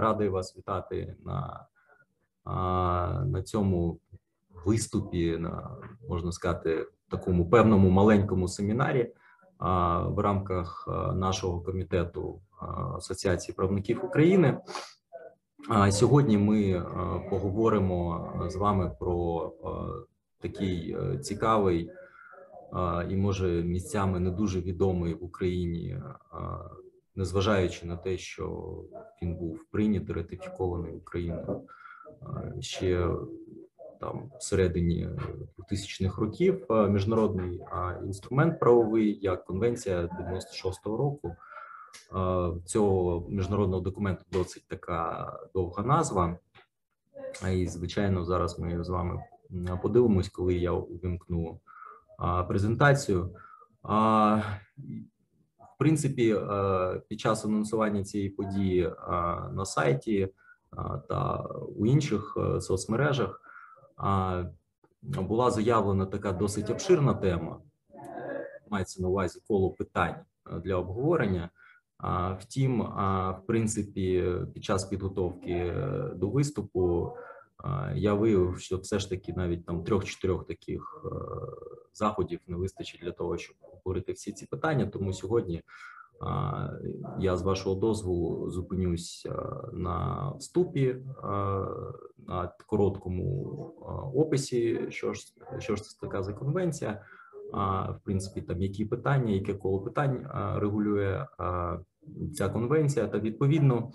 радий вас вітати на на цьому виступі, на можна сказати, такому певному маленькому семінарі в рамках нашого комітету Асоціації правників України. Сьогодні ми поговоримо з вами про такий цікавий і, може, місцями не дуже відомий в Україні, незважаючи на те, що він був прийнятий, ратифікований Україною ще там всередині 2000-х років міжнародний інструмент правовий як конвенція 96-го року. Цього міжнародного документу досить така довга назва. І, звичайно, зараз ми з вами подивимось, коли я увімкну презентацію. Принципі, під час анонсування цієї події на сайті та у інших е, соцмережах була заявлена така досить обширна тема. Мається на увазі коло питань е, для обговорення. Втім, в принципі, під час підготовки е, до виступу я виявив, що все ж таки навіть там трьох-чотирьох таких заходів не вистачить для того, щоб обговорити всі ці питання. Тому сьогодні я з вашого дозволу зупинюсь на вступі на короткому описі, що ж що ж це така за конвенція. В принципі, там які питання, яке коло питань регулює ця конвенція, та відповідно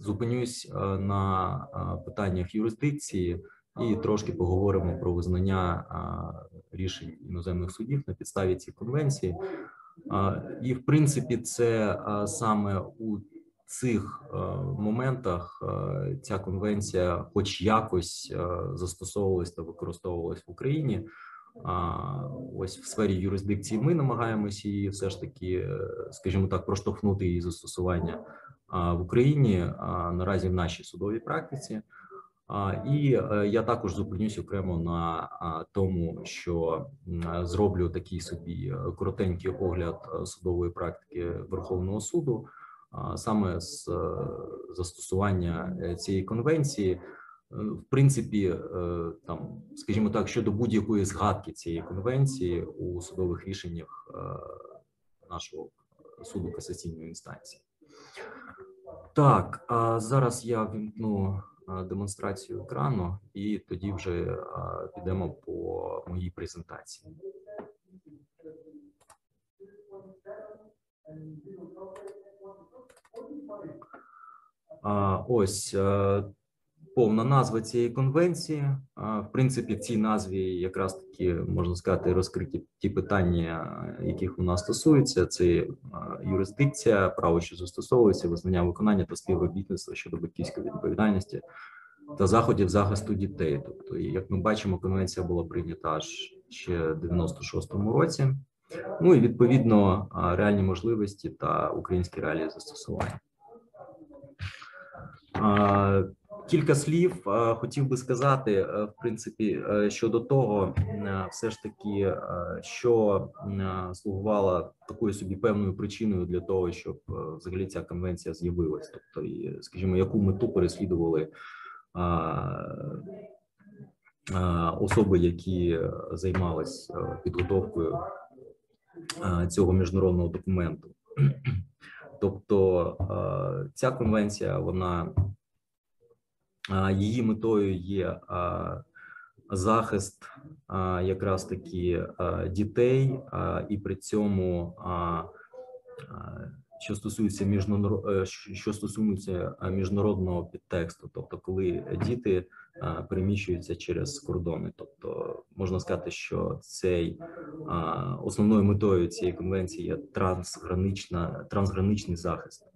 зупинюсь на питаннях юрисдикції і трошки поговоримо про визнання рішень іноземних судів на підставі цієї конвенції. І в принципі, це саме у цих моментах ця конвенція, хоч якось застосовувалась та використовувалась в Україні. Ось в сфері юрисдикції ми намагаємося її все ж таки, скажімо так, проштовхнути її застосування в Україні наразі в нашій судовій практиці. І е, я також зупинюсь окремо на тому, що зроблю такий собі е, коротенький огляд е, судової практики Верховного суду, саме з застосування цієї конвенції. В принципі, там, скажімо так, щодо будь-якої згадки цієї конвенції у судових рішеннях нашого суду касаційної інстанції. Так, а зараз я вімкну демонстрацію екрану, і тоді вже підемо по моїй презентації. Ось повна назва цієї конвенції. В принципі, в цій назві якраз таки можна сказати розкриті ті питання, яких вона стосується: це юрисдикція, право, що застосовується, визнання виконання та співробітництва щодо батьківської відповідальності та заходів захисту дітей. Тобто, як ми бачимо, конвенція була прийнята аж ще в 96-му році. Ну і відповідно реальні можливості та українські реалії застосування. Кілька слів хотів би сказати, е, в принципі, е, щодо того, е, все ж таки, що слугувала такою собі певною причиною для того, щоб взагалі ця конвенція з'явилась, тобто, скажімо, яку мету переслідували особи, які займались підготовкою цього міжнародного документу. Тобто ця конвенція, вона її метою є захист якраз таки дітей, і при цьому що стосується міжнарод... що стосується міжнародного підтексту, тобто коли діти переміщуються через кордони, тобто можна сказати, що цей основною метою цієї конвенції є трансгранична трансграничний захист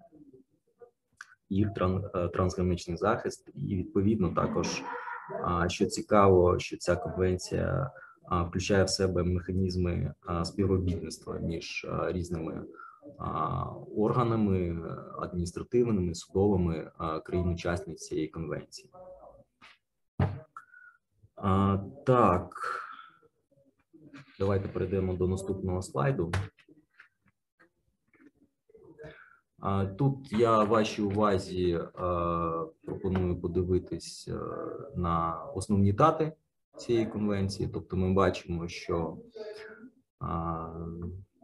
їх е, трансграничний захист, і відповідно також що цікаво, що ця конвенція включає в себе механізми співробітництва між різними органами адміністративними судовими країн-учасниць цієї конвенції. Так, давайте перейдемо до наступного слайду. А, Тут я вашій увазі пропоную подивитись е, на основні дати цієї конвенції. Тобто, ми бачимо, що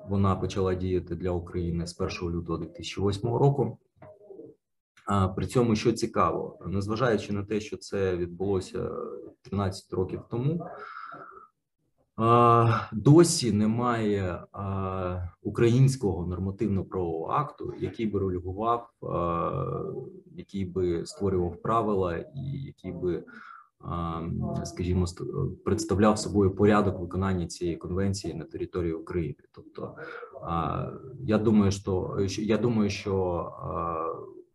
вона почала діяти для України з 1 лютого 2008 року. При цьому, що цікаво, незважаючи на те, що це відбулося 13 років тому, досі немає українського нормативно-правового акту, який би регулював, який би створював правила і який би, скажімо, ст- представляв собою порядок виконання цієї конвенції на території України. Тобто, я думаю, що я думаю, що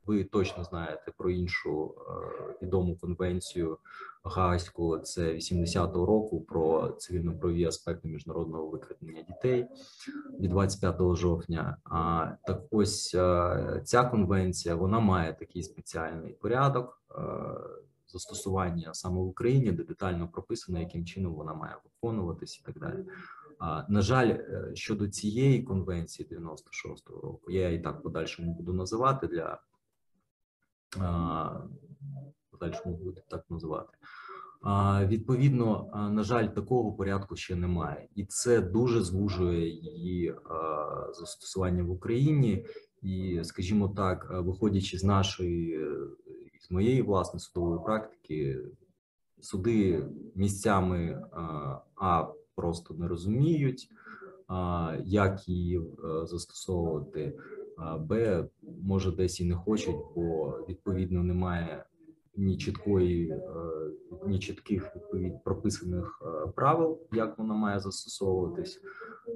ви точно знаєте про іншу е, відому конвенцію Гаазьку, це 80-го року про цивільно-правові аспекти міжнародного викрадення дітей від 25 жовтня. А так ось е, ця конвенція вона має такий спеціальний порядок е, застосування саме в Україні, де детально прописано, яким чином вона має виконуватись і так далі. На жаль, щодо цієї конвенції 96-го року, я і так подальшому буду називати для подальшому буду так називати. Відповідно, на жаль, такого порядку ще немає, і це дуже звужує її застосування в Україні. І, скажімо так, виходячи з нашої з моєї власної судової практики, суди місцями а, просто не розуміють, як її застосовувати. Б може десь і не хочуть, бо відповідно немає ні чіткої, е, ні чітких відповідь прописаних е, правил, як вона має застосовуватись,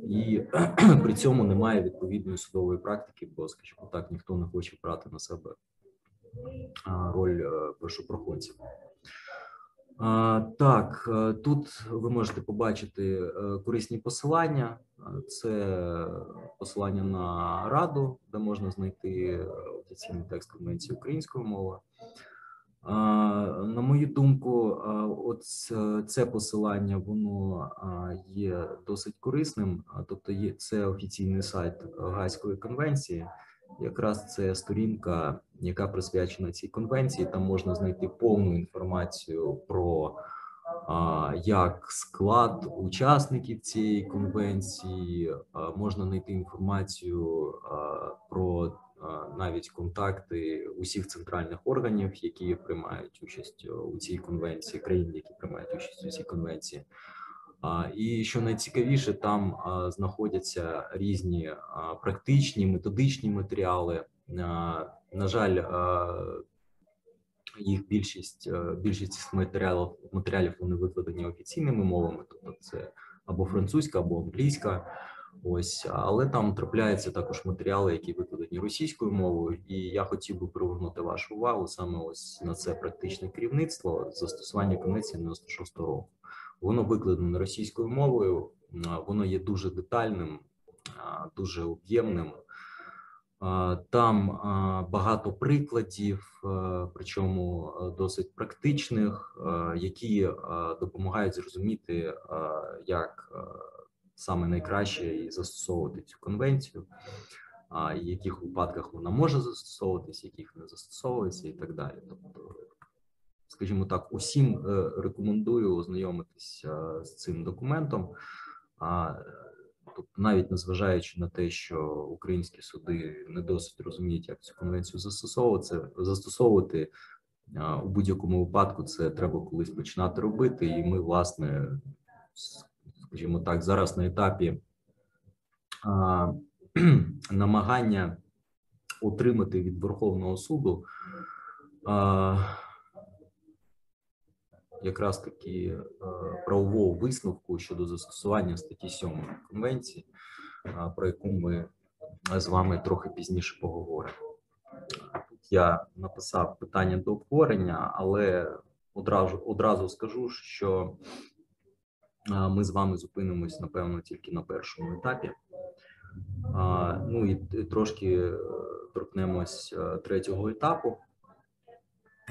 і при цьому немає відповідної судової практики, бо, скажімо так, ніхто не хоче брати на себе роль е, першопроходців. Так, е, тут ви можете побачити е, корисні посилання. Е, Це посилання на раду, де можна знайти офіційний текст конвенції українською мовою. А, На мою думку, от це- посилання воно є досить корисним. Тобто, є це офіційний сайт Гаазької конвенції. Якраз це сторінка, яка присвячена цій конвенції. Там можна знайти повну інформацію про а, як склад учасників цієї конвенції, а, можна знайти інформацію а, про навіть контакти усіх центральних органів, які приймають участь у цій конвенції, країн, які приймають участь у цій конвенції. І що найцікавіше, там знаходяться різні практичні методичні матеріали. На жаль, їх більшість більшість цих матеріалів матеріалів вони викладені офіційними мовами, тобто це або французька, або англійська. Ось, але там трапляються також матеріали, які викладені російською мовою, і я хотів би привернути вашу увагу саме ось на це практичне керівництво застосування конвенції 96 року. Воно викладено російською мовою, воно є дуже детальним, дуже об'ємним. Там багато прикладів, причому досить практичних, які допомагають зрозуміти, як саме найкраще і застосовувати цю конвенцію, в яких випадках вона може застосовуватись, в яких не застосовується, і так далі. Тобто, скажімо так, усім е, рекомендую ознайомитися з цим документом. Тобто, навіть незважаючи на те, що українські суди не досить розуміють, як цю конвенцію застосовувати, застосовувати у будь-якому випадку, це треба колись починати робити. І ми, власне, скажімо так, зараз на етапі а, намагання отримати від Верховного суду а, якраз таки е, правового висновку щодо застосування статті 7 конвенції, про яку ми з вами трохи пізніше поговоримо. Тут я написав питання до обговорення, але одразу одразу скажу, що ми з вами зупинимось, напевно, тільки на першому етапі. Ну і трошки е, торкнемось е, третього етапу.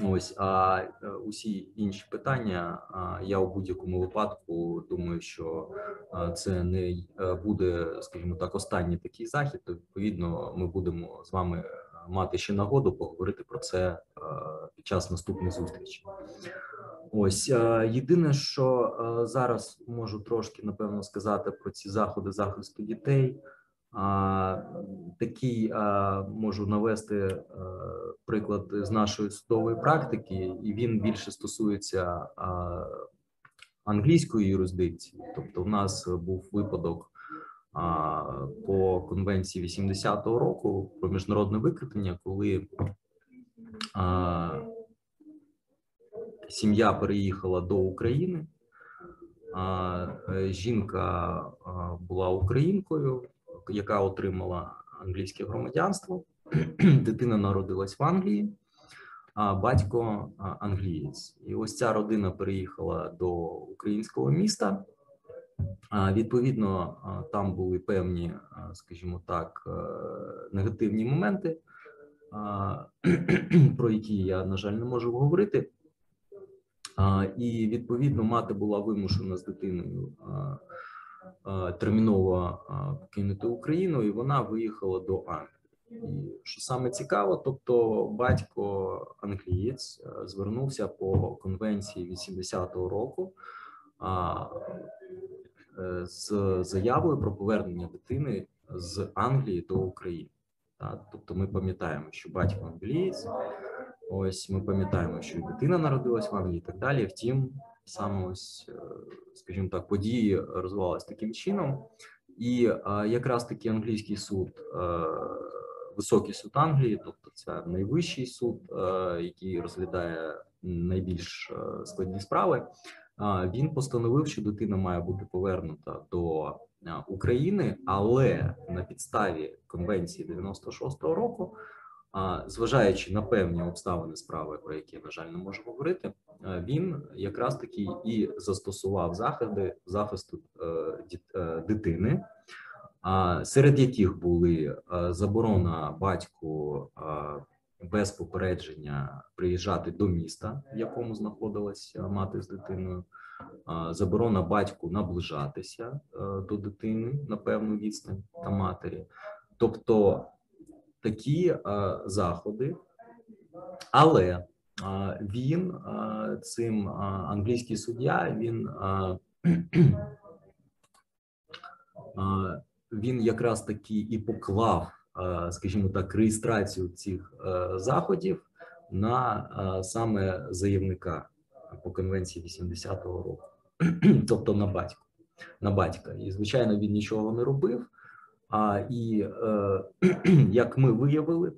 Ось, а е, усі інші питання, я у будь-якому випадку думаю, що це не е, буде, скажімо так, останній такий захід. То відповідно, ми будемо з вами мати ще нагоду поговорити про це е, під час наступних зустрічей. Ось е, єдине, що е, зараз можу трошки напевно сказати про ці заходи захисту дітей. Такий можу навести приклад з нашої судової практики, і він більше стосується англійської юрисдикції. Тобто, в нас був випадок по конвенції 80-го року про міжнародне викриття, коли сім'я переїхала до України. Е, жінка була українкою яка отримала англійське громадянство. Дитина народилась в Англії, а батько англієць. І ось ця родина переїхала до українського міста. Відповідно, там були певні, скажімо так, е, негативні моменти, про які я, на жаль, не можу говорити. І відповідно мати була вимушена з дитиною терміново покинути Україну, і вона виїхала до Англії. І що саме цікаво, тобто батько англієць звернувся по конвенції 80-го року е, з заявою про повернення дитини з Англії до України. Тобто, ми пам'ятаємо, що батько англієць, ось ми пам'ятаємо, що дитина народилась в Англії і так далі. Втім, саме ось, е, скажімо так, події розвивалися таким чином, і е, якраз таки англійський суд, е, високий суд Англії, тобто це найвищий суд, який розглядає найбільш складні справи. Він постановив, що дитина має бути повернута до України, але на підставі конвенції 96-го року, зважаючи на певні обставини справи, про які на жаль не можу говорити, Е, він якраз таки і застосував заходи захисту е, е, дитини, серед яких були заборона батьку без попередження приїжджати до міста, в якому знаходилася мати з дитиною, заборона батьку наближатися до дитини на певну відстань та матері, тобто такі заходи, але він цим англійський суддя, він він якраз таки і поклав, скажімо так, реєстрацію цих заходів на саме заявника по конвенції 80-го року, тобто на батька. На батька, і звичайно, він нічого не робив. А і е, як ми виявили,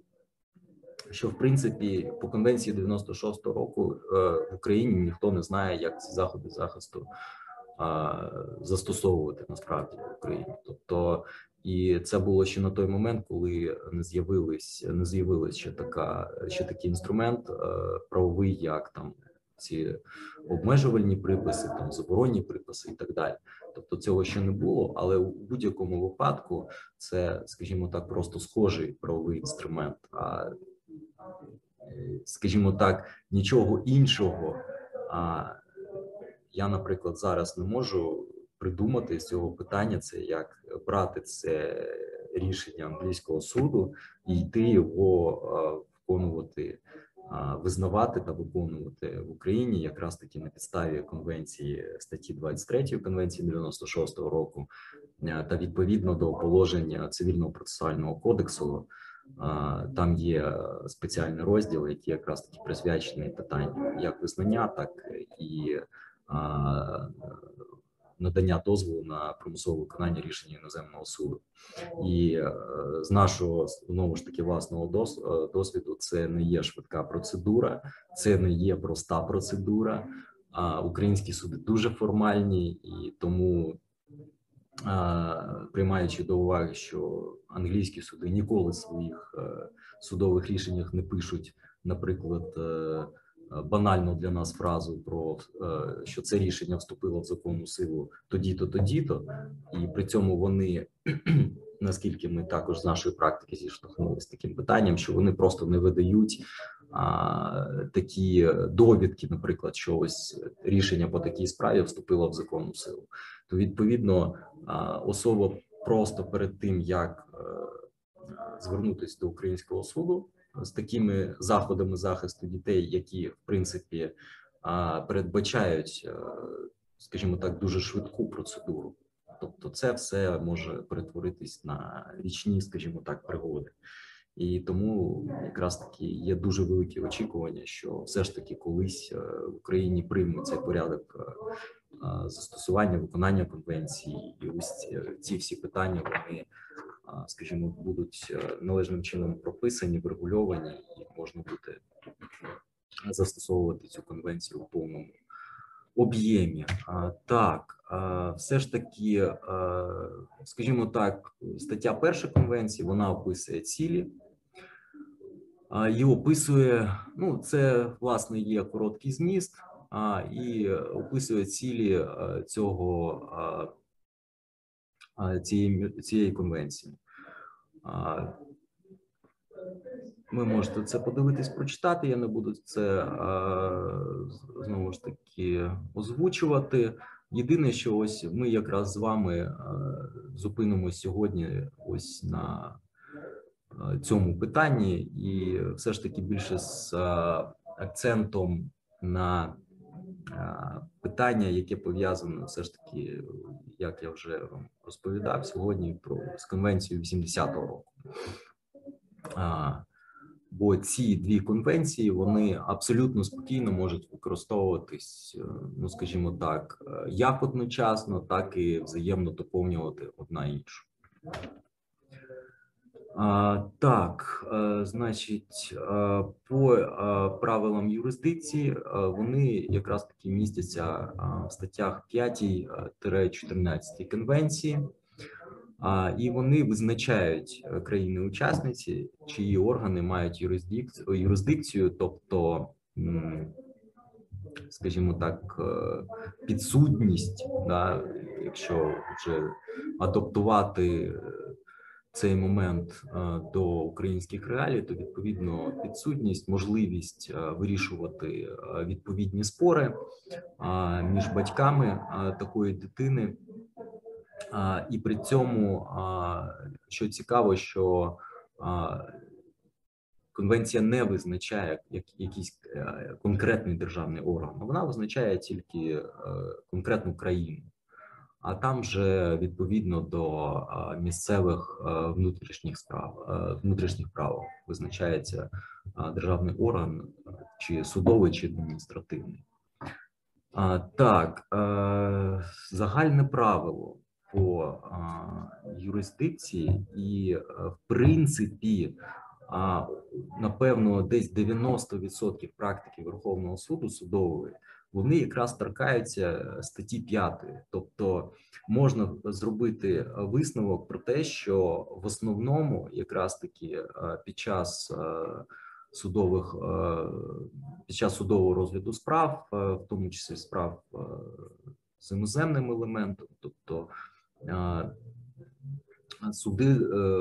що в принципі по конвенції 96-го року е, в Україні ніхто не знає, як ці заходи захисту застосовувати насправді в Україні, тобто. І це було ще на той момент, коли не з'явились, не з'явилась ще така, ще такий інструмент е, правовий, як там ці обмежувальні приписи, там заборонні приписи і так далі. Тобто цього ще не було, але у будь-якому випадку це, скажімо так, просто схожий правовий інструмент. А скажімо так, нічого іншого. А я, наприклад, зараз не можу придумати з цього питання. Це як брати це рішення англійського суду і йти його виконувати. Визнавати та виконувати в Україні якраз таки на підставі конвенції статті 23 конвенції 96-го року та відповідно до положення цивільного процесуального кодексу там є спеціальний розділ, який якраз таки присвячений питанню як визнання, так і надання дозволу на примусове виконання рішення іноземного суду, і е, з нашого знову ж таки власного е, досвіду це не є швидка процедура, це не є проста процедура. А українські суди дуже формальні і тому приймаючи до уваги, що англійські суди ніколи в своїх е, судових рішеннях не пишуть, наприклад, е, банальну для нас фразу про е, що це рішення вступило в законну силу тоді-то, тоді-то, і при цьому вони. Наскільки ми також з нашої практики зіштовхнулися з таким питанням, що вони просто не видають а, такі довідки, наприклад, що ось рішення по такій справі вступило в законну силу то відповідно особа просто перед тим як е, звернутися до українського суду, з такими заходами захисту дітей, які в принципі передбачають, скажімо так, дуже швидку процедуру. Тобто, це все може перетворитись на річні, скажімо так, пригоди. І тому якраз таки є дуже великі очікування, що все ж таки колись в Україні приймуть цей порядок застосування виконання конвенції, і ось ці всі питання вони, скажімо, будуть належним чином прописані, врегульовані, і можна буде застосовувати цю конвенцію в повному об'ємі. Так, все ж таки, скажімо так, стаття перша конвенції вона описує цілі. І описує, ну це власне є короткий зміст, а, і описує цілі цього цієї цієї конвенції. Ви можете це подивитись, прочитати. Я не буду це знову ж таки озвучувати. Єдине, що ось ми якраз з вами зупинимося сьогодні, ось на цьому питанні, і все ж таки більше з акцентом на питання, яке пов'язане все ж таки, як я вже вам розповідав сьогодні, про з конвенцією 80-го року. Бо ці дві конвенції вони абсолютно спокійно можуть використовуватись, е, ну скажімо так, е, як одночасно, так і взаємно доповнювати одна іншу. Так, е, значить, е, по е, правилам юрисдикції вони якраз таки містяться в статтях 5-14 конвенції, і вони визначають країни-учасниці, чиї органи мають юрисдикцію, юрисдикцію, тобто, скажімо так, підсудність, да, якщо вже адаптувати цей момент е, до українських реалій, то відповідно підсутність, можливість е, вирішувати е, відповідні спори між батьками такої дитини, і при цьому що цікаво, що Конвенція не визначає як якийсь конкретний державний орган, вона визначає тільки конкретну країну а там вже відповідно до місцевих внутрішніх справ внутрішніх прав визначається державний орган, чи судовий, чи адміністративний. Так, загальне правило по юрисдикції, і в принципі, напевно, десь 90% практики Верховного суду судової вони якраз торкаються статті 5. тобто можна зробити висновок про те, що в основному, якраз таки е, під час е, судових е, під час судового розгляду справ, в тому числі справ з іноземним елементом, тобто суди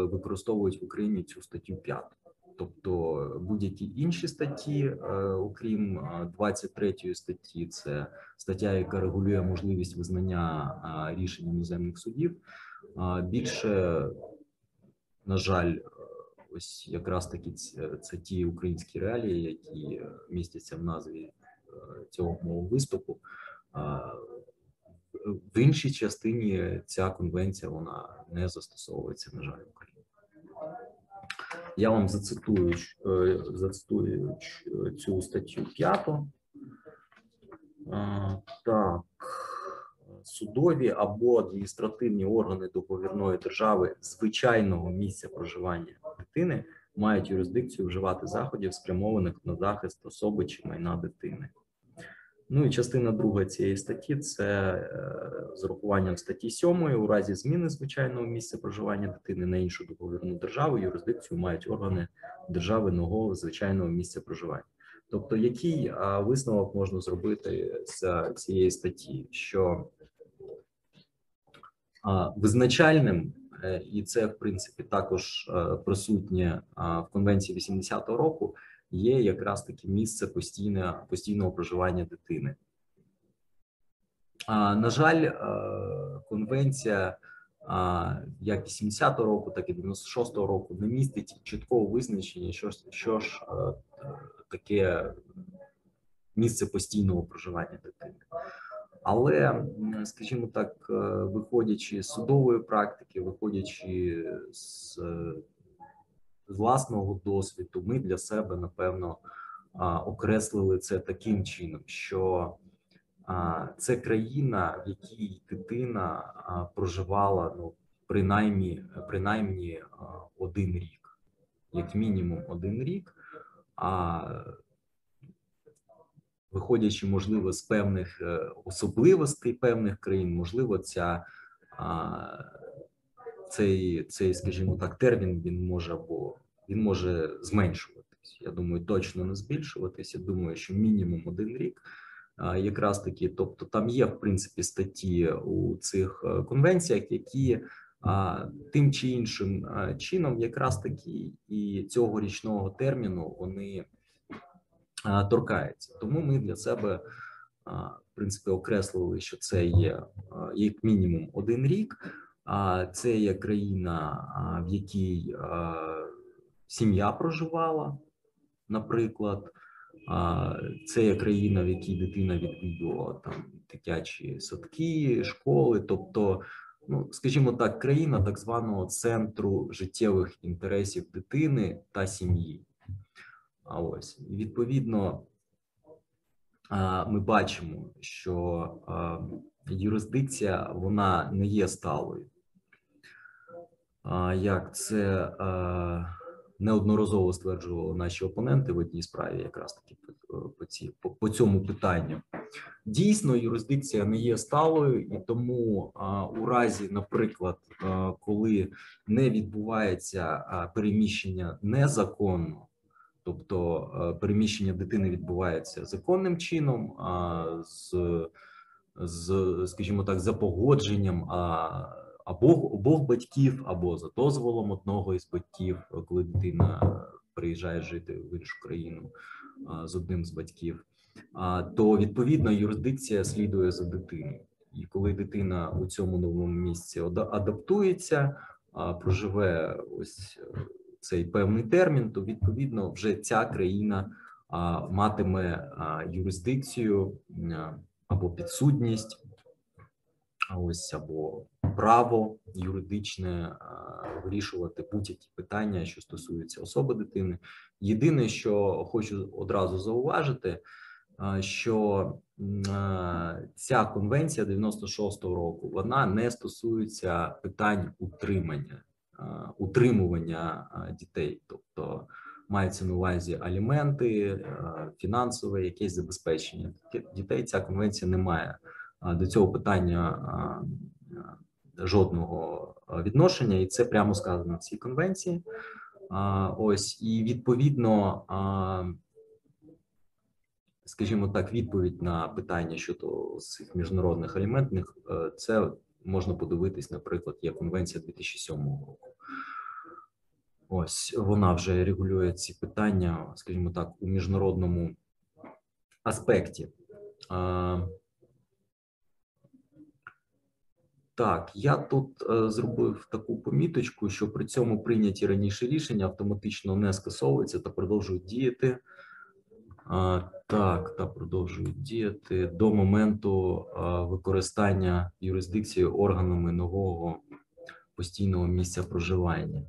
використовують в Україні цю статтю 5. Тобто будь-які інші статті, е, окрім 23 е, статті, це стаття, яка регулює можливість визнання рішень іноземних судів. Більше на жаль, ось якраз таки це ті українські реалії, які містяться в назві е, цього мого виступу. В іншій частині ця конвенція вона не застосовується, на жаль, в Україні. Я вам зацитую е, зацитую цю статтю п'яту. Так, судові або адміністративні органи договірної держави звичайного місця проживання дитини мають юрисдикцію вживати заходів, спрямованих на захист особи чи майна дитини. Ну і частина друга цієї статті це е, з урахуванням статті 7 у разі зміни звичайного місця проживання дитини на іншу договірну державу, юрисдикцію мають органи держави нового звичайного місця проживання. Тобто, який висновок можна зробити з цієї статті, що визначальним, е, і це в принципі також е, присутнє в конвенції 80-го року є якраз таки місце постійне, постійного проживання дитини. На жаль, конвенція як 80-го року, так і 96-го року не містить чіткого визначення, що що ж е, таке місце постійного проживання дитини. Але, скажімо так, е, виходячи з судової практики, виходячи з, е, з власного досвіду, ми для себе напевно окреслили це таким чином, що це країна, в якій дитина проживала ну принаймні, принаймні один рік, як мінімум один рік. А виходячи, можливо, з певних е, особливостей певних країн, можливо, ця цей, цей, скажімо так, термін він може або він може зменшуватись. Я думаю, точно не збільшуватись. Я думаю, що мінімум один рік. Якраз таки, тобто там є в принципі статті у цих е, конвенціях, які тим чи іншим чином, якраз таки і цього річного терміну вони торкаються. Тому ми для себе в принципі окреслили, що це є як мінімум один рік. Це є країна, в якій сім'я проживала, наприклад. Це є країна, в якій дитина відвідувала там дитячі садки, школи, тобто, ну скажімо так, країна так званого центру життєвих інтересів дитини та сім'ї. А ось відповідно ми бачимо, що юрисдикція вона не є сталою. Як це неодноразово стверджували наші опоненти в одній справі, якраз таки по, по, ці, по, по цьому питанню. Дійсно, юрисдикція не є сталою, і тому у разі, наприклад, а, коли не відбувається переміщення незаконно, тобто е, переміщення дитини відбувається законним чином, з, з скажімо так, за погодженням а, або обох батьків, або за дозволом одного із батьків, коли дитина приїжджає жити в іншу країну а, з одним з батьків, то відповідно юрисдикція слідує за дитиною. І коли дитина у цьому новому місці адаптується, проживе ось е, цей певний термін, то відповідно вже ця країна матиме юрисдикцію або підсудність, а ось або право юридичне вирішувати будь-які питання, що стосуються особи дитини. Єдине, що хочу одразу зауважити, що ця конвенція 96-го року вона не стосується питань утримання утримування дітей, тобто мається на увазі аліменти, фінансове якесь забезпечення дітей. Ця конвенція не має до цього питання жодного відношення, і це прямо сказано в цій конвенції. Ось і відповідно, скажімо так, відповідь на питання щодо цих міжнародних аліментних е, це можна подивитись, наприклад, є конвенція 2007 року. Ось вона вже регулює ці питання, скажімо так, у міжнародному аспекті. А, Так, я тут е, зробив таку поміточку, що при цьому прийняті раніше рішення автоматично не скасовуються та продовжують діяти. А, так, та продовжують діяти до моменту а, використання юрисдикції органами нового постійного місця проживання.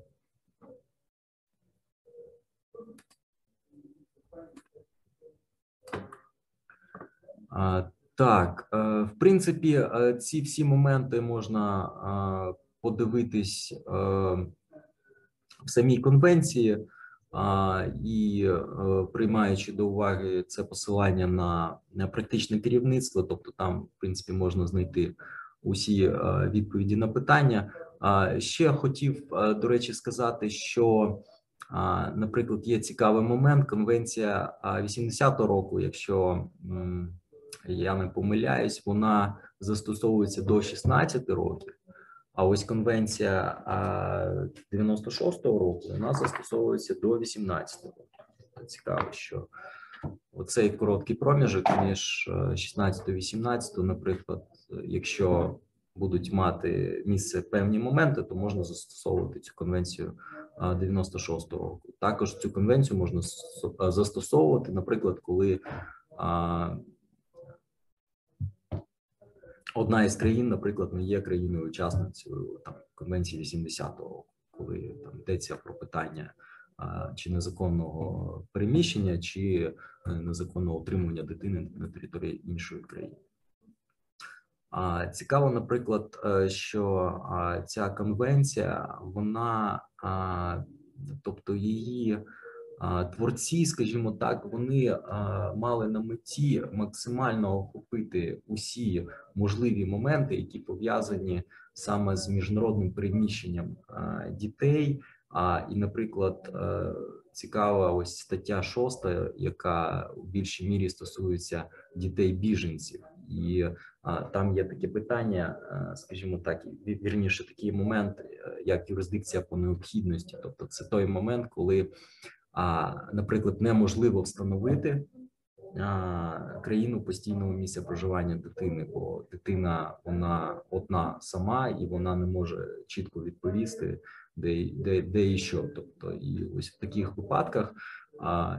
А, так, е, в принципі, е, ці всі моменти можна подивитись е, в самій конвенції. І приймаючи до уваги це посилання на, практичне керівництво, тобто там, в принципі, можна знайти усі відповіді на питання. Ще хотів, до речі, сказати, що, наприклад, є цікавий момент. Конвенція а, 80-го року, якщо я не помиляюсь, вона застосовується до 16 років. А ось конвенція 96-го року вона застосовується до 18 років. Цікаво, що оцей короткий проміжок між е, 16 і 18, наприклад, е, якщо будуть мати місце певні моменти, то можна застосовувати цю конвенцію а, 96-го року. Також цю конвенцію можна застосовувати, наприклад, коли одна із країн, наприклад, не є країною-учасницею там конвенції 80-го коли там йдеться про питання чи незаконного переміщення, чи е, незаконного утримування дитини на території іншої країни. Цікаво, наприклад, е, що ця конвенція, вона, тобто її творці, скажімо так, вони мали на меті максимально охопити усі можливі моменти, які пов'язані саме з міжнародним переміщенням дітей. А і, наприклад, е, цікава ось стаття 6, яка в більшій мірі стосується дітей біженців, і там є таке питання, е, скажімо так, ві- вірніше такий момент, е, як юрисдикція по необхідності. Тобто, це той момент, коли, наприклад, неможливо встановити а, країну постійного місця проживання дитини, бо дитина вона одна сама і вона не може чітко відповісти, де, де, де і що. Тобто, і ось в таких випадках а,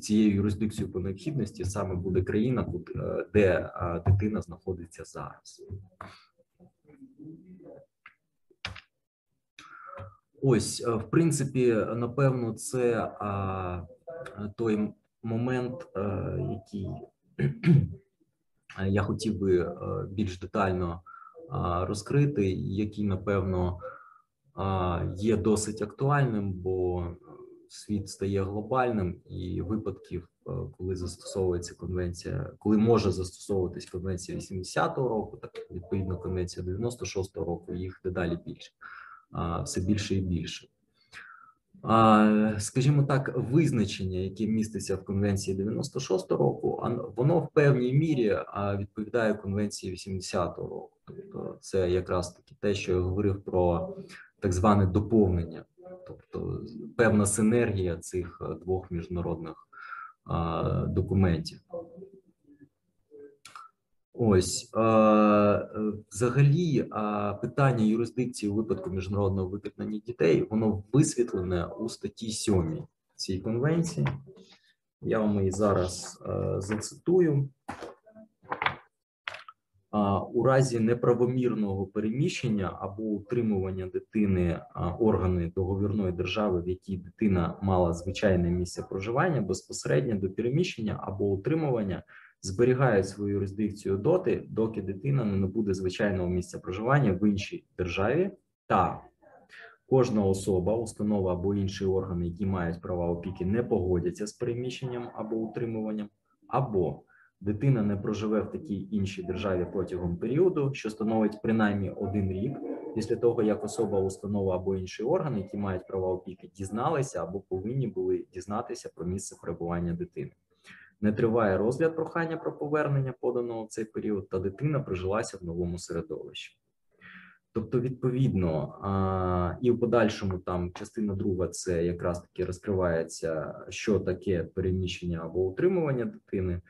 цією юрисдикцією по необхідності саме буде країна, е, де а, дитина знаходиться зараз. Ось, е, в принципі, напевно, це а, той момент, е, який я хотів би е, більш детально а, розкрити, який, напевно, а, є досить актуальним, бо світ стає глобальним, і випадків, коли застосовується конвенція, коли може застосовуватись конвенція 80-го року, так відповідно конвенція 96-го року, їх дедалі більше, а, все більше і більше. Скажімо так, визначення, яке міститься в конвенції 96 року, воно в певній мірі відповідає конвенції 80-го року. Тобто, це якраз таки те, що я говорив про так зване доповнення, тобто певна синергія цих е, двох міжнародних документів. Ось е, взагалі питання юрисдикції у випадку міжнародного викрадення дітей воно висвітлене у статті 7 цієї конвенції. Я вам її зараз е, зацитую. У разі неправомірного переміщення або утримування дитини органи договірної держави, в якій дитина мала звичайне місце проживання, безпосередньо до переміщення або утримування зберігають свою юрисдикцію доти, доки дитина не набуде звичайного місця проживання в іншій державі, та кожна особа, установа або інші органи, які мають права опіки, не погодяться з переміщенням або утримуванням, або дитина не проживе в такій іншій державі протягом періоду, що становить принаймні один рік після того, як особа, установа або інші органи, які мають права опіки, дізналися або повинні були дізнатися про місце перебування дитини. Не триває розгляд прохання про повернення поданого в цей період, та дитина прижилася в новому середовищі. Тобто, відповідно, і в подальшому там частина друга це якраз таки розкривається, що таке переміщення або утримування дитини,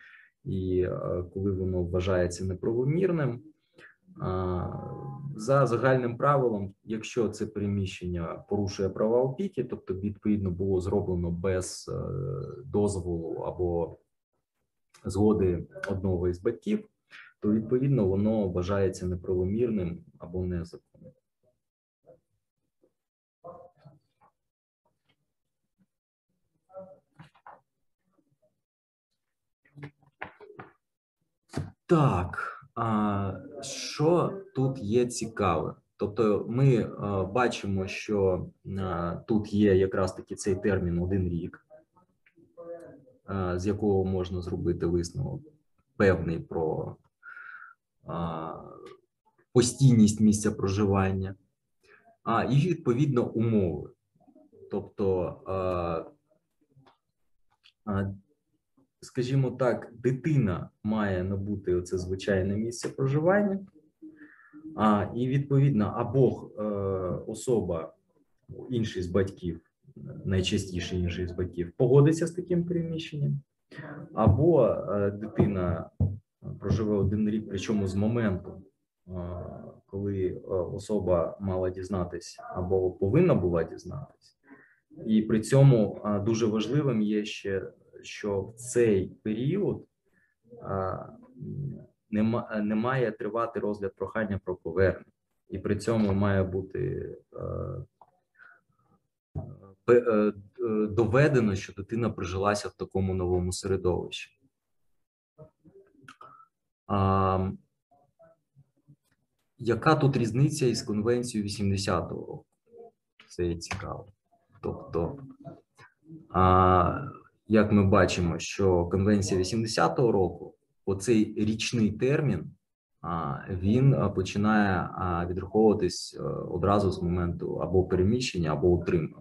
і а, коли воно вважається неправомірним. За загальним правилом, якщо це переміщення порушує права опіки, тобто відповідно було зроблено без е, дозволу або згоди одного із батьків, то відповідно воно вважається неправомірним або незаконним. Так, а що тут є цікаве? Тобто, ми бачимо, що тут є якраз таки цей термін один рік, з якого можна зробити висновок певний про постійність місця проживання, а і відповідно умови. Тобто, а, скажімо так, дитина має набути оце звичайне місце проживання, а, і відповідно або е, особа, інший з батьків, найчастіше інший з батьків, погодиться з таким переміщенням, або е, дитина проживе один рік, причому з моменту коли особа мала дізнатись або повинна була дізнатись, і при цьому дуже важливим є ще, що в цей період не має тривати розгляд прохання про повернення, і при цьому має бути е, доведено, що дитина прижилася в такому новому середовищі. А, Яка тут різниця із конвенцією 80-го року? Це є цікаво. Тобто, а, як ми бачимо, що конвенція 80-го року, оцей річний термін, він починає відраховуватись е, одразу з моменту або переміщення, або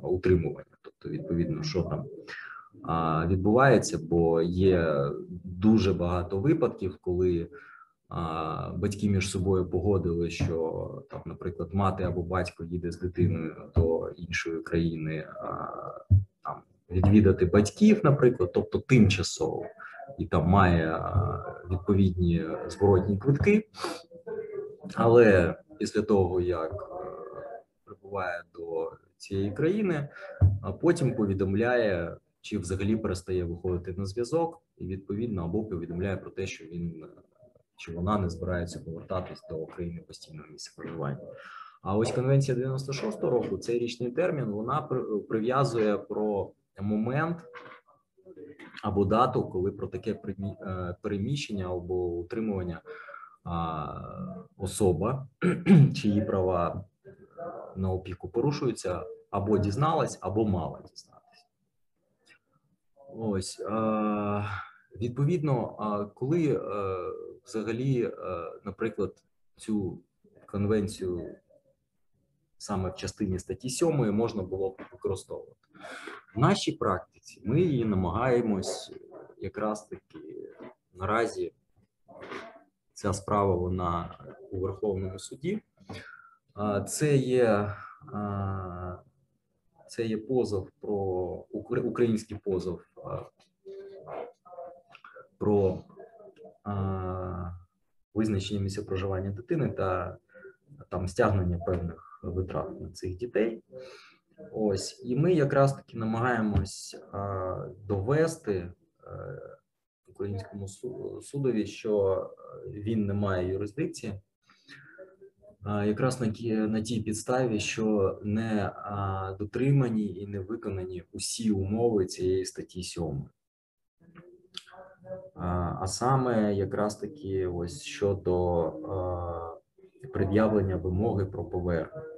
утримування. Тобто, відповідно, що там відбувається, бо є дуже багато випадків, коли батьки між собою погодили, що там, наприклад, мати або батько їде з дитиною до іншої країни там відвідати батьків, наприклад, тобто тимчасово, і там має відповідні зворотні квитки, але після того як е, прибуває до цієї країни, а потім повідомляє чи взагалі перестає виходити на зв'язок, і відповідно або повідомляє про те, що він чи вона не збирається повертатись до України постійного місця проживання. А ось конвенція 96-го року цей річний термін вона прив'язує про момент або дату, коли про таке е, переміщення або утримування особа, чиї права на опіку порушуються, або дізналась, або мала дізнатися. Ось відповідно, коли е, взагалі, е, наприклад, цю конвенцію саме в частині статті 7 можна було використовувати в нашій практиці. Ми її намагаємось якраз таки наразі. Ця справа вона у Верховному суді. Це є це є позов про український позов про визначення місця проживання дитини та там стягнення певних витрат на цих дітей. Ось, і ми якраз таки намагаємось довести е, українському судові, що він не має юрисдикції якраз на на тій підставі, що не дотримані і не виконані усі умови цієї статті 7. А саме якраз таки ось щодо пред'явлення вимоги про повернення.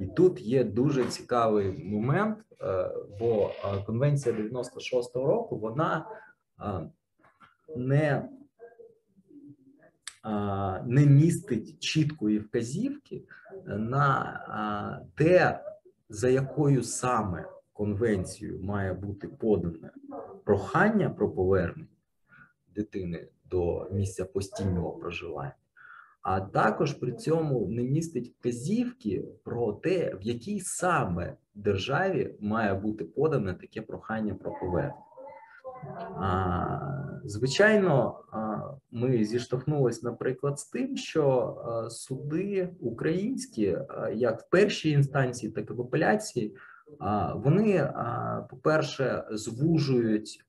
І тут є дуже цікавий момент, е, бо конвенція 96-го року вона не не містить чіткої вказівки на те, за якою саме конвенцією має бути подане прохання про повернення дитини до місця постійного проживання, а також при цьому не містить вказівки про те, в якій саме державі має бути подане таке прохання про повернення. Звичайно, ми зіштовхнулися, наприклад, з тим, що суди українські, як в першій інстанції, так і в апеляції, вони, по-перше, звужують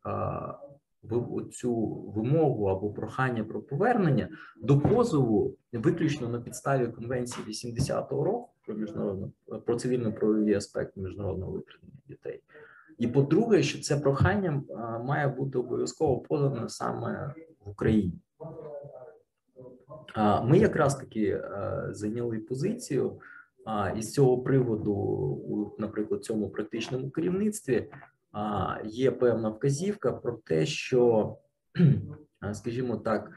цю вимогу або прохання про повернення до позову виключно на підставі конвенції 80-го року про міжнародну про цивільно-правовий аспект міжнародного викрадення дітей. І по-друге, що це прохання має бути обов'язково подано саме в Україні. Ми якраз таки зайняли позицію, і з цього приводу, наприклад, цьому практичному керівництві є певна вказівка про те, що, скажімо так,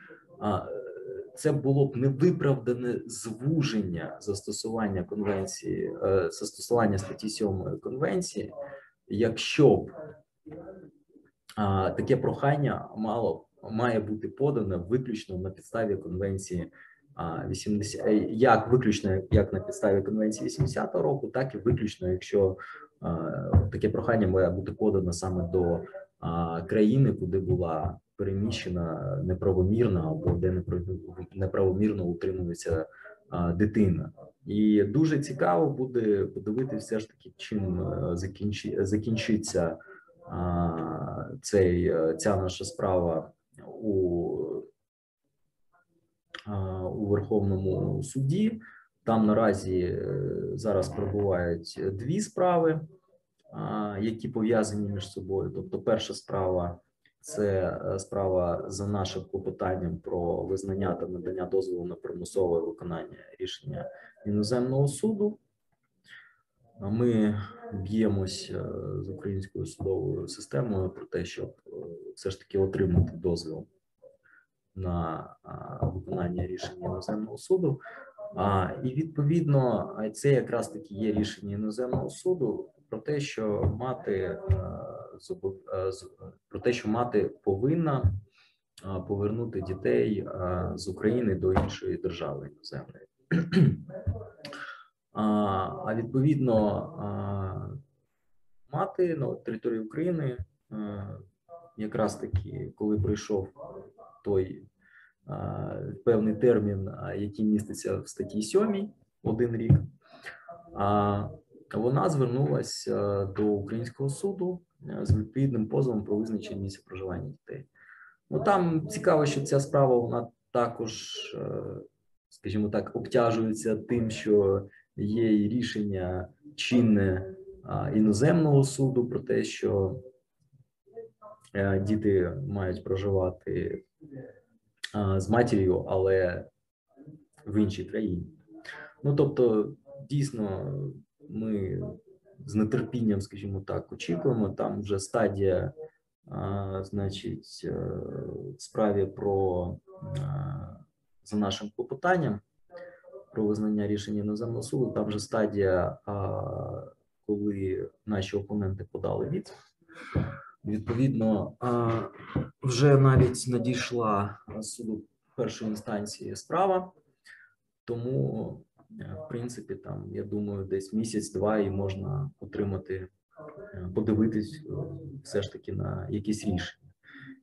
це було б невиправдане звуження застосування конвенції, е, застосування статті 7 конвенції якщо б таке прохання мало має бути подане виключно на підставі конвенції а, 80, е, як виключно як на підставі конвенції 80 року, так і виключно, якщо таке прохання має бути подано саме до країни, куди була переміщена неправомірно або де непра- неправомірно утримується дитина. І дуже цікаво буде подивитися все ж таки, чим е, закінчиться цей, е, ця наша справа у, у Верховному суді. Там наразі е, зараз перебувають дві справи, які пов'язані між собою. Тобто, перша справа це е, справа за нашим клопотанням про визнання та надання дозволу на примусове виконання рішення іноземного суду. Ми б'ємось е, з українською судовою системою про те, щоб все ж таки отримати дозвіл на виконання рішення іноземного суду. І відповідно, це якраз таки є рішення іноземного суду про те, що мати е, е, про те, що мати повинна повернути дітей з України до іншої держави іноземної. А, відповідно, мати на території України е, якраз таки, коли прийшов той певний термін, який міститься в статті 7, один рік, вона звернулася до українського суду е, з відповідним позовом про визначення місця проживання дітей. Ну там цікаво, що ця справа вона також, е, скажімо так, обтяжується тим, що є і рішення чинне іноземного суду про те, що е, діти мають проживати з матір'ю, але в іншій країні. Ну тобто, дійсно, ми з нетерпінням, скажімо так, очікуємо. Там вже стадія, значить, е, справі про за нашим клопотанням про визнання рішення іноземного суду. Там вже стадія, коли наші опоненти подали від. Відповідно, вже навіть надійшла суду першої інстанції справа, тому, е, в принципі, там я думаю, десь місяць-два і можна отримати, е, подивитись е, все ж таки на якісь рішення.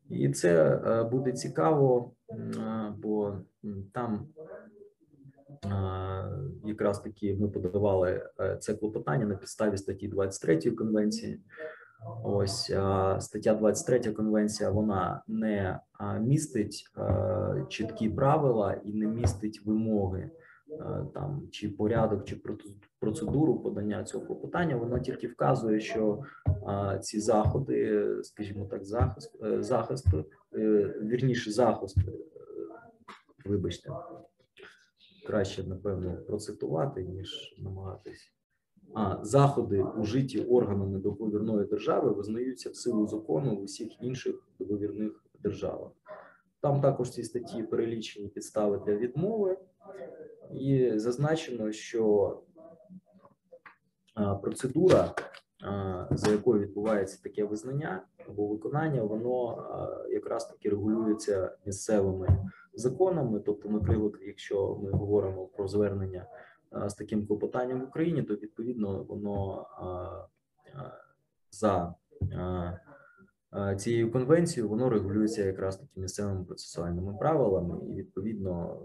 І це буде цікаво, бо там якраз таки ми подавали це клопотання на підставі статті 23 конвенції. Ось а, стаття 23 конвенція вона не а, містить а, чіткі правила і не містить вимоги там чи порядок, чи процедуру подання цього клопотання. Вона тільки вказує, що ці заходи, скажімо так, захист е, захисту, е, вірніше захист, е, вибачте, краще напевно процитувати ніж намагатись. А заходи, ужиті органами договірної держави, визнаються в силу закону в усіх інших договірних державах. Там також в цій статті перелічені підстави для відмови, і зазначено, що процедура, за якою відбувається таке визнання або виконання, воно якраз таки регулюється місцевими законами. Тобто, наприклад, якщо ми говоримо про звернення з таким клопотанням в Україні, то відповідно воно а, а, за цією конвенцією воно регулюється якраз таки місцевими процесуальними правилами, і відповідно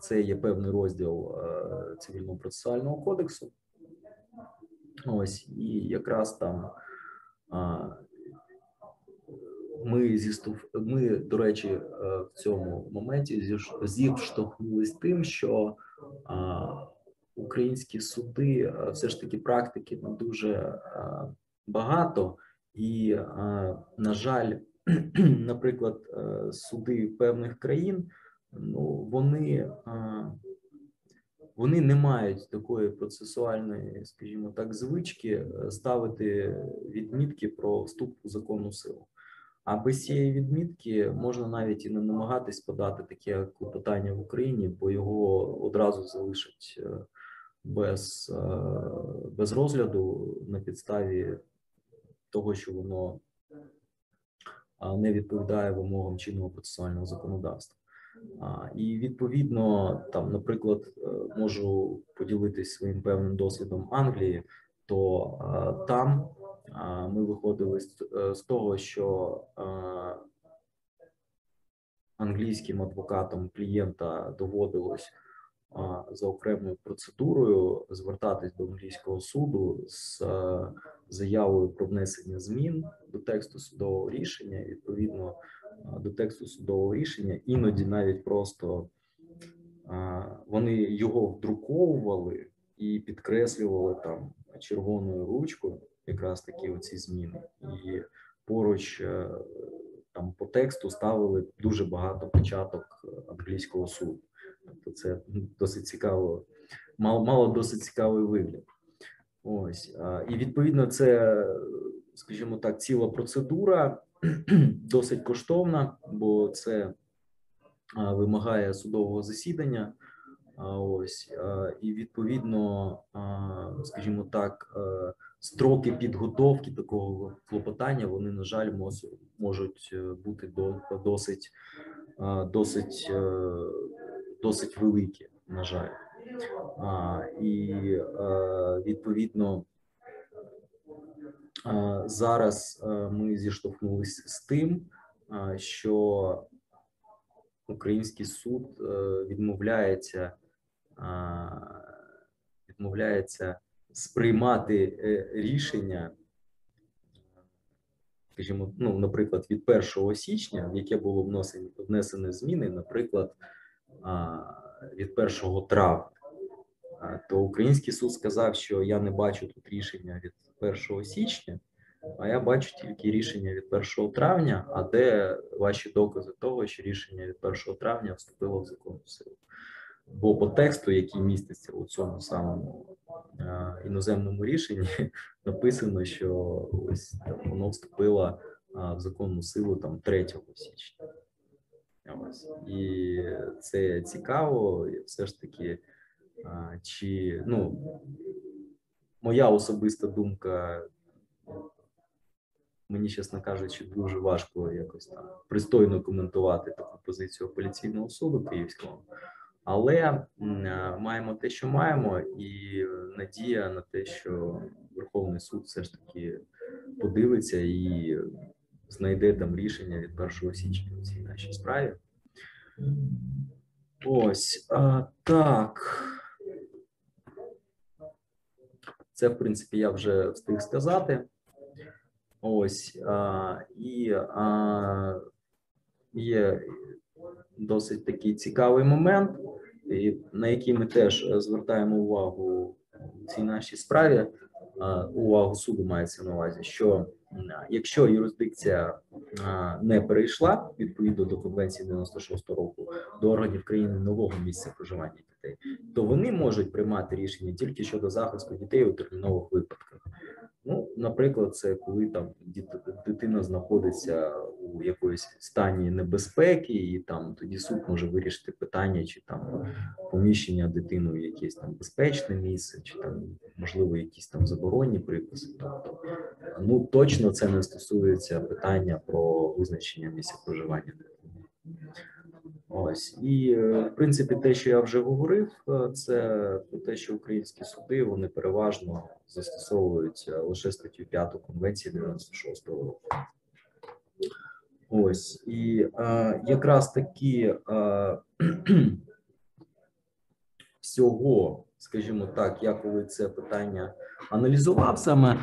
це є певний розділ е, цивільного процесуального кодексу. Ось і якраз там ми зіштовх... ми, до речі, е, в цьому моменті зіш- зіштовхнулись тим, що українські суди все ж таки практики не дуже е, багато, і, на жаль, наприклад, е, суди певних країн, ну вони. Вони не мають такої процесуальної, скажімо так, звички е, ставити відмітки про вступ у законну силу. А без цієї відмітки можна навіть і не намагатись подати таке клопотання в Україні, бо його одразу залишать е, без, е, без розгляду на підставі того, що воно не відповідає вимогам чинного процесуального законодавства. І відповідно, там, наприклад, е, можу поділитись своїм певним досвідом Англії, то там ми виходили з, е, того, що англійським адвокатам клієнта доводилось за окремою процедурою звертатись до англійського суду з е, заявою про внесення змін до тексту судового рішення. Відповідно до тексту судового рішення, іноді навіть просто вони його вдруковували і підкреслювали там червоною ручкою якраз такі оці зміни, і поруч е, там по тексту ставили дуже багато початок англійського суду. Тобто це досить цікаво, мало, мало досить цікавий вигляд. Ось і відповідно, це, скажімо так, ціла процедура досить коштовна, бо це вимагає судового засідання. Ось і відповідно, скажімо так, е, строки підготовки такого клопотання вони, на жаль, можуть е, бути до- досить, досить, е, досить великі, на жаль. А, І е, відповідно зараз е, ми зіштовхнулися з тим, що український суд е, відмовляється відмовляється сприймати е, рішення, скажімо, ну, наприклад, від 1 січня, в яке було внесені внесені зміни, наприклад, від 1 травня, то український суд сказав, що я не бачу тут рішення від 1 січня, а я бачу тільки рішення від 1 травня. А де ваші докази того, що рішення від 1 травня вступило в законну силу? Бо по тексту, який міститься у цьому самому е, іноземному рішенні, написано, що ось там, воно вступило в законну силу там 3 січня. Ось. І це цікаво, все ж таки, чи ну моя особиста думка, мені, чесно кажучи, дуже важко якось там пристойно коментувати таку позицію апеляційного суду київського. Але е, маємо те, що маємо, і надія на те, що Верховний суд все ж таки подивиться і знайде там рішення від 1 січня у цій нашій справі. Ось а, так. Це, в принципі, я вже встиг сказати. Ось а, і а, є досить такий цікавий момент, на який ми теж е, звертаємо увагу в цій нашій справі. Увагу суду мається на увазі, що якщо юрисдикція не перейшла відповідно до конвенції 96 року до органів країни нового місця проживання дітей, то вони можуть приймати рішення тільки щодо захисту дітей у термінових випадках. Ну, наприклад, це коли там дитина знаходиться у якоїсь стані небезпеки, і там тоді суд може вирішити питання, чи там поміщення дитини в якесь там безпечне місце, чи там можливо якісь там заборонні приписи. Тобто, ну точно це не стосується питання про визначення місця проживання. Ось і е, в принципі, те, що я вже говорив, е, це про те, що українські суди вони переважно застосовують е, лише статтю 5 конвенції 96 року. Ось і е, якраз таки е, всього, скажімо так, я коли це питання аналізував саме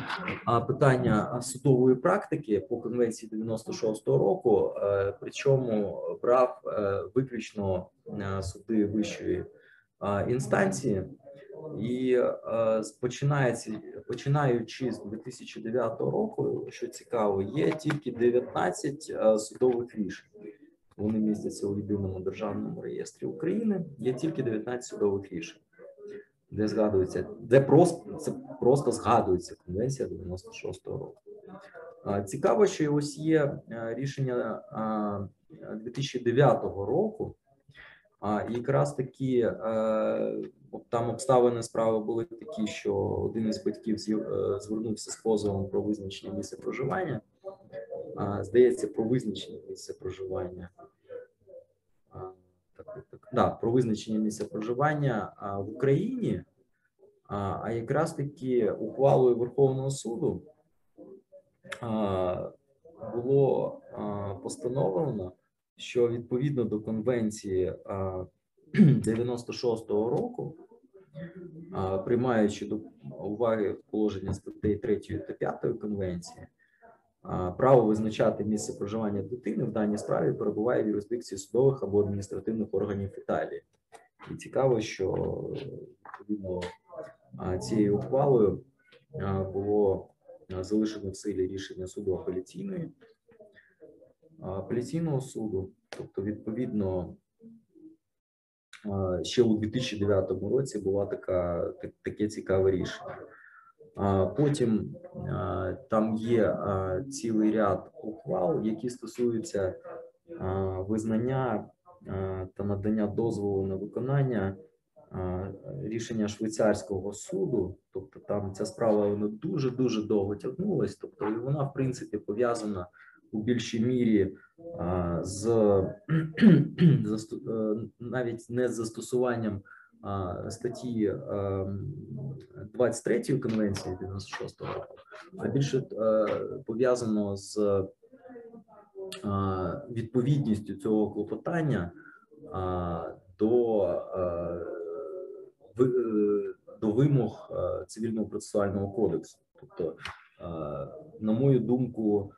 питання судової практики по конвенції 96-го року, е, причому брав е, виключно е, суди вищої е, інстанції. І е, починається починаючи з 2009 року, що цікаво, є тільки 19 е, судових рішень. Вони містяться у єдиному державному реєстрі України. Є тільки 19 судових рішень, де згадується, де просто це просто згадується конвенція 96-го року. Цікаво, що ось є е, рішення а, 2009 року. А якраз такі е, там обставини справи були такі, що один із батьків е, звернувся з позовом про визначення місця проживання. А, здається, про визначення місця проживання. А, так, так. Да, про визначення місця проживання в Україні. А, якраз таки ухвалою Верховного суду було постановлено, що відповідно до конвенції 96-го року, приймаючи до уваги положення статей 3 та 5 конвенції, право визначати місце проживання дитини в даній справі перебуває в юрисдикції судових або адміністративних органів Італії. І цікаво, що відповідно цією ухвалою було залишено в силі рішення суду апеляційної апеляційного суду, тобто, відповідно, ще у 2009 році була така таке цікаве рішення. Потім там є цілий ряд ухвал, які стосуються визнання та надання дозволу на виконання рішення швейцарського суду. Тобто, там ця справа вона дуже дуже довго тягнулась. Тобто, і вона в принципі пов'язана у більшій мірі з навіть не з застосуванням статті 23 конвенції 96 року, а більше пов'язано з відповідністю цього клопотання до до вимог цивільного процесуального кодексу. Тобто, на мою думку,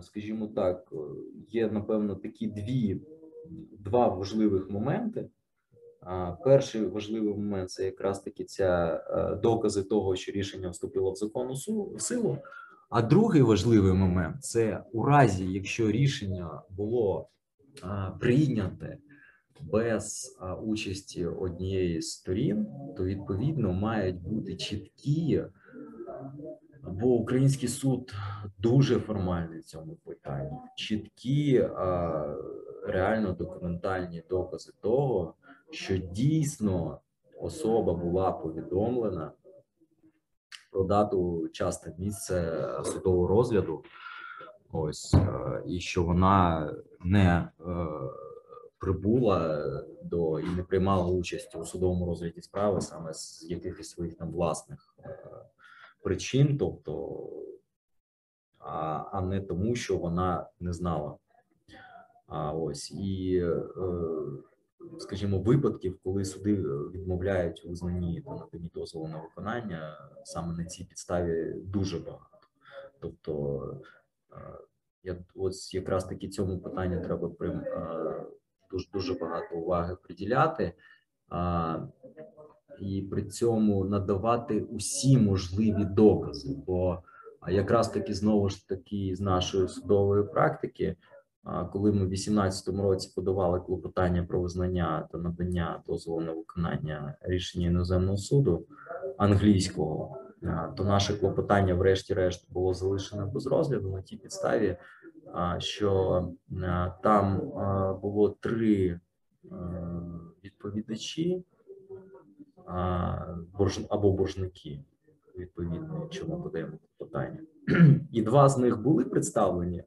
скажімо так, є напевно такі дві два важливих моменти. Перший важливий момент це якраз таки ця докази того, що рішення вступило в законну силу. А другий важливий момент це у разі, якщо рішення було прийняте без участі однієї з сторін, то відповідно мають бути чіткі, бо український суд дуже формальний в цьому питанні, чіткі реально документальні докази того, що дійсно особа була повідомлена про дату час та місце судового розгляду. Ось і що вона не прибула до і не приймала участь у судовому розгляді справи саме з якихось своїх там власних е, причин, тобто, а, а не тому, що вона не знала. А ось і, е, скажімо, випадків, коли суди відмовляють у визнанні та наданні дозволу на виконання, саме на цій підставі дуже багато. Тобто, е, я ось якраз таки цьому питанню треба прим дуже дуже багато уваги приділяти і при цьому надавати усі можливі докази. Бо якраз таки знову ж таки з нашої судової практики, коли ми в 2018 році подавали клопотання про визнання та надання дозволу на виконання рішення іноземного суду англійського. То наше клопотання, врешті-решт, було залишено без розгляду на тій підставі, що там було три відповідачі або боржники, відповідно, якщо ми подаємо питання, і два з них були представлені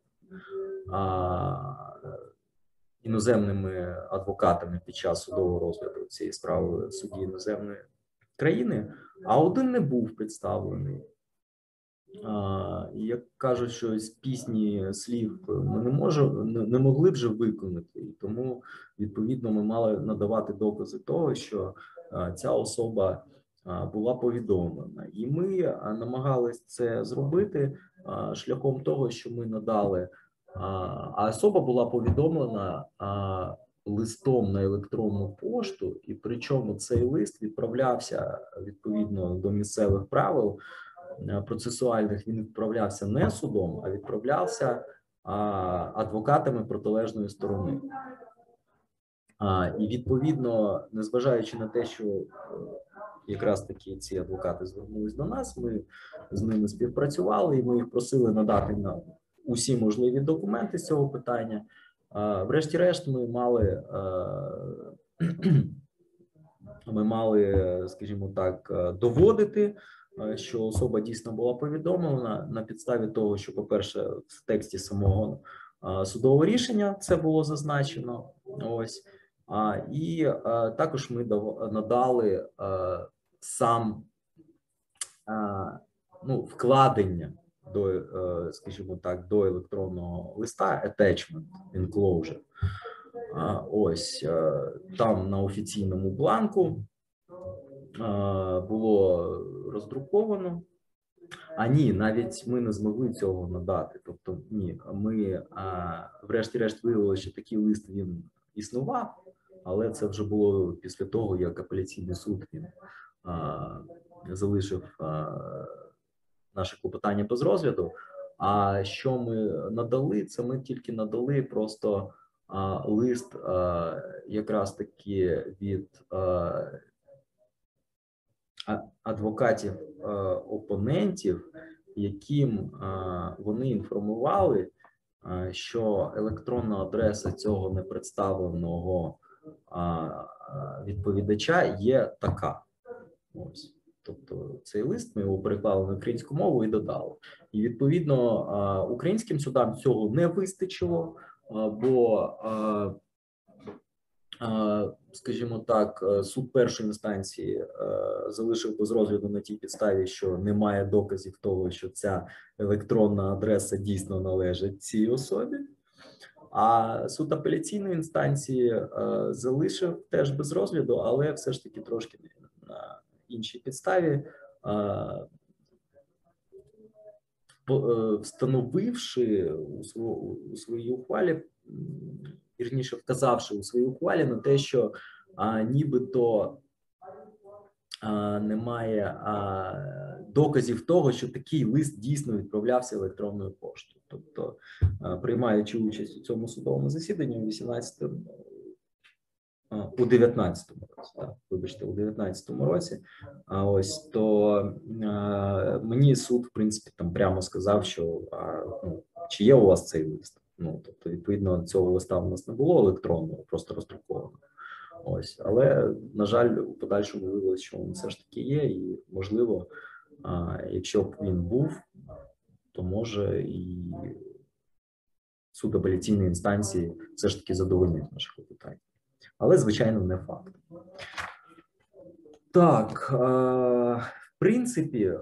іноземними адвокатами під час судового розгляду цієї справи в суді іноземної країни, а один не був представлений. Як кажуть, що з пісні слів ми не можемо не могли вже виконати, і тому відповідно ми мали надавати докази того, що ця особа була повідомлена, і ми намагалися це зробити шляхом того, що ми надали, а особа була повідомлена листом на електронну пошту, і причому цей лист відправлявся відповідно до місцевих правил. Процесуальних він відправлявся не судом, а відправлявся адвокатами протилежної сторони. І відповідно, незважаючи на те, що е, якраз таки ці адвокати звернулись до нас, ми з ними співпрацювали, і ми їх просили надати нам усі можливі документи з цього питання. Врешті-решт, ми мали е, ми мали, скажімо так, доводити Е, що особа дійсно була повідомлена на підставі того, що, по-перше, в тексті самого судового рішення це було зазначено. Ось і е, також ми надали сам ну, вкладення до, е, скажімо так, до електронного листа attachment enclosure. Ось е, там на офіційному бланку е, було роздруковано. А ні, навіть ми не змогли цього надати. Тобто, ні, ми врешті-решт виявили, що такий лист він існував, але це вже було після того, як апеляційний суд він а, залишив а, наше клопотання без розгляду. А що ми надали? Це ми тільки надали просто а, лист а, якраз таки від а, адвокатів е, опонентів, яким е, вони інформували, е, що електронна адреса цього непредставленого відповідача є така. Ось. Тобто цей лист ми його переклали на українську мову і додали. І відповідно українським судам цього не вистачило, бо скажімо так, суд першої інстанції залишив без розгляду на тій підставі, що немає доказів того, що ця електронна адреса дійсно належить цій особі. А суд апеляційної інстанції е, залишив теж без розгляду, але все ж таки трошки на іншій підставі, е, е, встановивши у, сво- у своїй ухвалі, вірніше вказавши у своїй ухвалі на те, що нібито немає доказів того, що такий лист дійсно відправлявся електронною поштою. Тобто, приймаючи участь у цьому судовому засіданні у 18 у 19-му році, так, вибачте, у 19-му році. А ось то а, мені суд, в принципі, там прямо сказав, що а, ну, чи є у вас цей лист? Ну тобто, відповідно, цього листа в нас не було електронного, просто роздруковано. Ось, але на жаль, у подальшому виявилося, що він все ж таки є, і можливо, якщо б він був, то може і суд апеляційної інстанції все ж таки задовольнив наше питання. Але, звичайно, не факт. Так, в принципі,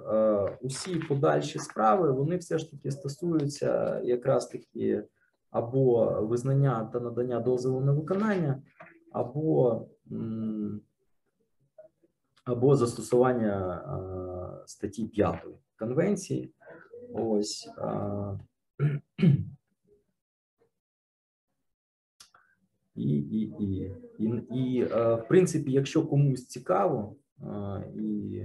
усі подальші справи вони все ж таки стосуються якраз таки або визнання та надання дозволу на виконання, або, або застосування е, статті 5 конвенції. Ось. е, І, і, і, і, і е, в принципі, якщо комусь цікаво, е, і,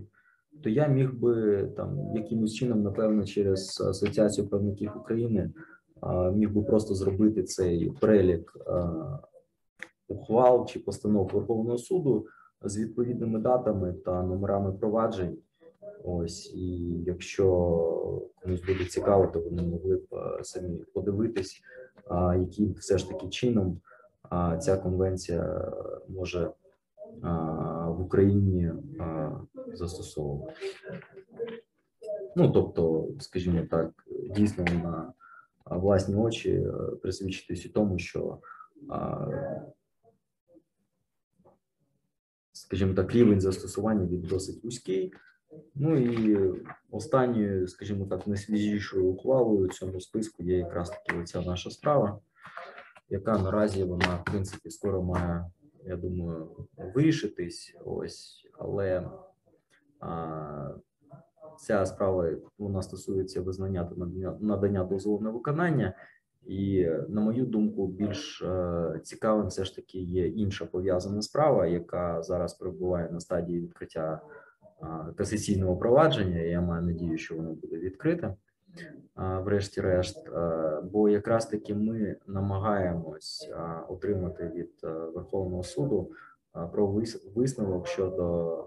то я міг би там якимось чином, напевно, через Асоціацію правників України міг би просто зробити цей перелік ухвал чи постанов Верховного суду з відповідними датами та номерами проваджень. Ось, і якщо комусь буде цікаво, то вони могли б е, самі подивитись, яким все ж таки чином ця конвенція може в Україні застосовувати. Ну, тобто, скажімо так, дійсно на власні очі е, присвідчитись у тому, що, скажімо так, рівень застосування він досить вузький. Ну і останньою, скажімо так, найсвіжішою ухвалою у цьому списку є якраз таки оця наша справа, яка наразі вона, в принципі, скоро має, я думаю, вирішитись. Ось, але а, ця справа вона стосується визнання та надання, дозволу на виконання. І, на мою думку, більш е, цікавим все ж таки є інша пов'язана справа, яка зараз перебуває на стадії відкриття а, касаційного провадження. Я маю надію, що воно буде відкрите, а, врешті-решт. Бо якраз таки ми намагаємось отримати від Верховного суду про вис- висновок щодо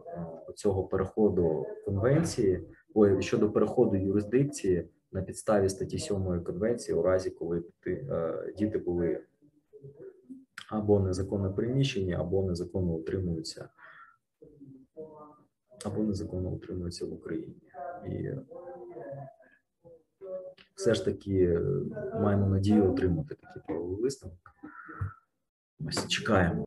цього переходу конвенції, ой, щодо переходу юрисдикції на підставі статті 7 конвенції, у разі коли ти- е, діти були або незаконно переміщені, або незаконно утримуються або незаконно утримуються в Україні. І все ж таки е, маємо надію отримати такий правовий висновок. Ось чекаємо.